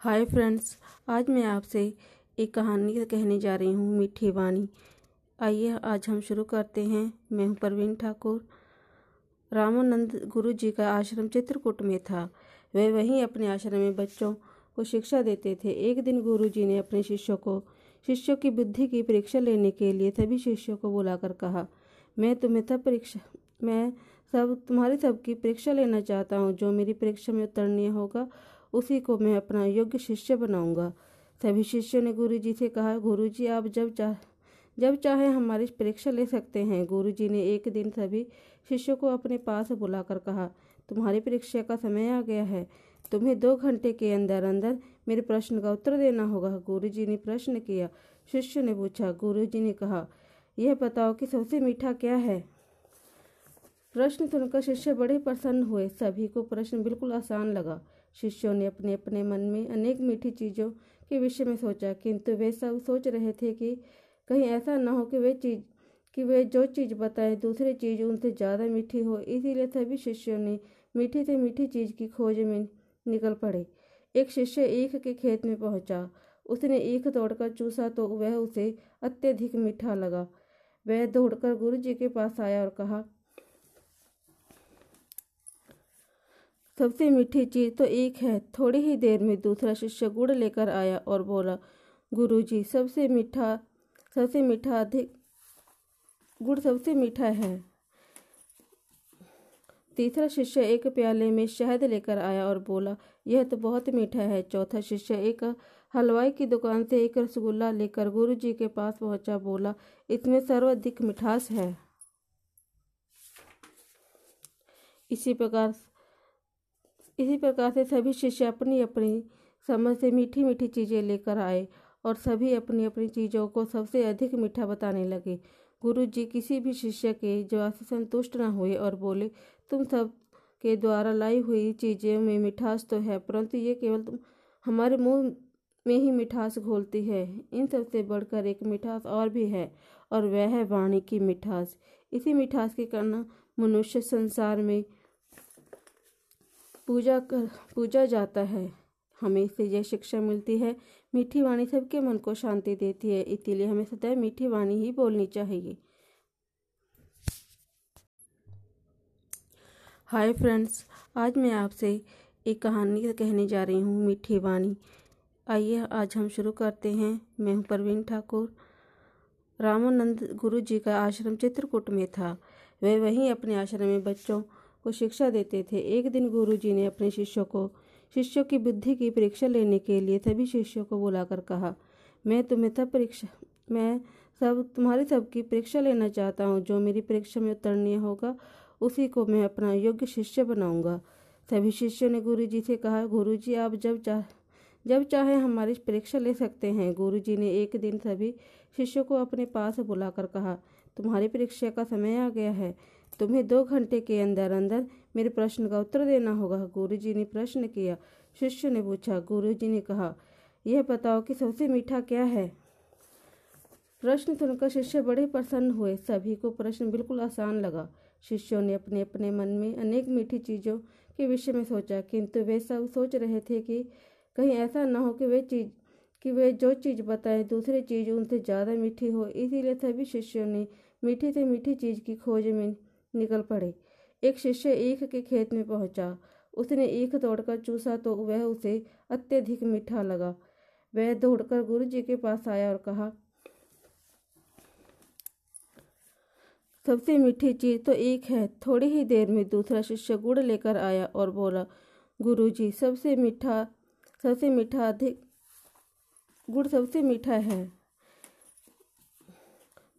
Hi friends, आज मैं आपसे एक कहानी कहने जा रही हूँ, मीठी वाणी। आइए, आज हम शुरू करते हैं। मैं हूँ प्रवीण ठाकुर। रामानंद गुरु जी का आश्रम चित्रकूट में था। वे वहीं अपने आश्रम में बच्चों को शिक्षा देते थे। एक दिन गुरु जी ने अपने शिष्यों को, शिष्यों की बुद्धि की परीक्षा लेने के लिए सभी शिष्यों को बुलाकर कहा, मैं तुम्हें तब परीक्षा, मैं सब, तुम्हारी सबकी परीक्षा लेना चाहता हूँ, जो मेरी परीक्षा में उतरनीय होगा उसी को मैं अपना योग्य शिष्य बनाऊँगा। सभी शिष्यों ने गुरु जी से कहा गुरु जी आप जब चाह, जब चाहे हमारी परीक्षा ले सकते हैं। गुरु जी ने एक दिन सभी शिष्यों को अपने पास बुलाकर कहा, तुम्हारी परीक्षा का समय आ गया है। तुम्हें दो घंटे के अंदर अंदर मेरे प्रश्न का उत्तर देना होगा। गुरु जी ने प्रश्न किया। शिष्य ने पूछा गुरु जी ने कहा, यह बताओ कि सबसे मीठा क्या है? प्रश्न सुनकर शिष्य बड़े प्रसन्न हुए। सभी को प्रश्न बिल्कुल आसान लगा। शिष्यों ने अपने अपने मन में अनेक मीठी चीज़ों के विषय में सोचा, किंतु वे सब सोच रहे थे कि कहीं ऐसा न हो कि वे चीज़, कि वे जो चीज़ बताएँ, दूसरी चीज़ उनसे ज़्यादा मीठी हो। इसीलिए सभी शिष्यों ने मीठी से मीठी चीज़ की खोज में निकल पड़े। एक शिष्य ईख के खेत में पहुँचा। उसने ईख तोड़कर चूसा तो वह उसे अत्यधिक मीठा लगा। वह दौड़कर गुरु जी के पास आया और कहा सबसे मीठी चीज़ तो एक है। थोड़ी ही देर में दूसरा शिष्य गुड़ लेकर आया और बोला, गुरुजी, सबसे मीठा सबसे मीठा अधिक, गुड़ सबसे मीठा है। तीसरा शिष्य एक प्याले में शहद लेकर आया और बोला, यह तो बहुत मीठा है। चौथा शिष्य एक हलवाई की दुकान से एक रसगुल्ला लेकर गुरु जी के पास पहुँचा, बोला, इसमें सर्वाधिक मिठास है। इसी प्रकार इसी प्रकार से सभी शिष्य अपनी अपनी समझ से मीठी मीठी चीज़ें लेकर आए और सभी अपनी अपनी चीज़ों को सबसे अधिक मीठा बताने लगे। गुरु जी किसी भी शिष्य के जवाब से संतुष्ट न हुए और बोले, तुम सब के द्वारा लाई हुई चीज़ें में मिठास तो है, परंतु ये केवल तुम, हमारे मुँह में ही मिठास घोलती है। इन सबसे बढ़कर एक मिठास और भी है और वह है वाणी की मिठास। इसी मिठास के कारण मनुष्य संसार में पूजा कर, पूजा जाता है। हमें इससे यह शिक्षा मिलती है। मीठी वाणी सबके मन को शांति देती है, इसीलिए हमें सदैव मीठी वाणी ही बोलनी चाहिए। हाय फ्रेंड्स, आज मैं आपसे एक कहानी कहने जा रही हूँ, मीठी वाणी। आइए, आज हम शुरू करते हैं। मैं हूँ प्रवीण ठाकुर। रामानंद गुरु जी का आश्रम चित्रकूट में था। वे वहीं अपने आश्रम में बच्चों को शिक्षा देते थे। एक दिन गुरु जी ने अपने शिष्यों को, शिष्यों की बुद्धि की परीक्षा लेने के लिए सभी शिष्यों को बुलाकर कहा, मैं तुम्हें तब परीक्षा, मैं सब, तुम्हारी सबकी परीक्षा लेना चाहता हूँ। जो मेरी परीक्षा में उतरनीय होगा, उसी को मैं अपना योग्य शिष्य बनाऊँगा। सभी शिष्यों ने गुरु जी से कहा गुरु जी आप जब चाह जब चाहे हमारी परीक्षा ले सकते हैं। गुरु जी ने एक दिन सभी शिष्यों को अपने पास बुलाकर कहा, तुम्हारी परीक्षा का समय आ गया है। तुम्हें दो घंटे के अंदर अंदर मेरे प्रश्न का उत्तर देना होगा। गुरु जी ने प्रश्न किया। शिष्य ने पूछा गुरु जी ने कहा, यह बताओ कि सबसे मीठा क्या है? प्रश्न सुनकर शिष्य बड़े प्रसन्न हुए। सभी को प्रश्न बिल्कुल आसान लगा। शिष्यों ने अपने अपने मन में अनेक मीठी चीज़ों के विषय में सोचा, किंतु वे सब सोच रहे थे कि कहीं ऐसा न हो कि वे चीज़, कि वे जो चीज़ बताएँ, दूसरी चीज़ उनसे ज़्यादा मीठी हो। इसीलिए सभी शिष्यों ने मीठी से मीठी चीज़ की खोज में निकल पड़े। एक शिष्य ईख के खेत में पहुँचा। उसने ईख तोड़कर चूसा तो वह उसे अत्यधिक मीठा लगा। वह दौड़कर गुरु जी के पास आया और कहा, सबसे मीठी चीज़ तो एक है। थोड़ी ही देर में दूसरा शिष्य गुड़ लेकर आया और बोला, गुरुजी, सबसे मीठा सबसे मीठा अधिक, गुड़ सबसे मीठा है।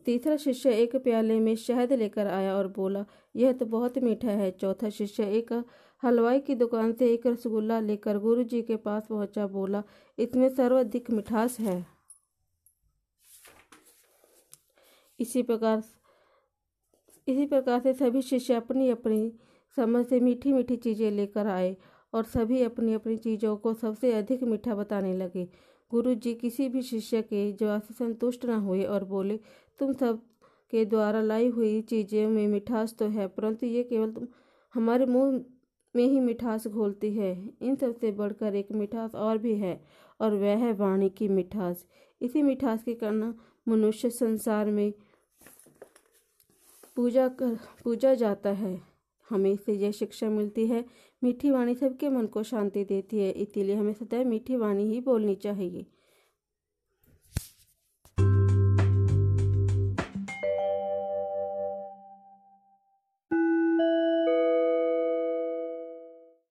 तीसरा शिष्य एक प्याले में शहद लेकर आया और बोला, यह तो बहुत मीठा है। चौथा शिष्य एक हलवाई की दुकान से एक रसगुल्ला लेकर गुरु जी के पास पहुँचा, बोला, इसमें सर्वाधिक मिठास है। इसी प्रकार इसी प्रकार से सभी शिष्य अपनी अपनी समझ से मीठी मीठी चीज़ें लेकर आए और सभी अपनी अपनी चीज़ों को सबसे अधिक मीठा बताने लगे। गुरु जी किसी भी शिष्य के जवाब से संतुष्ट न हुए और बोले, तुम सब के द्वारा लाई हुई चीज़ें में मिठास तो है, परंतु ये केवल तुम, हमारे मुँह में ही मिठास घोलती है। इन सबसे बढ़कर एक मिठास और भी है, और वह है वाणी की मिठास। इसी मिठास के कारण मनुष्य संसार में पूजा कर, पूजा जाता है। हमें इससे यह शिक्षा मिलती है। मीठी वाणी सबके मन को शांति देती है, इसीलिए हमें सदैव मीठी वाणी ही बोलनी चाहिए।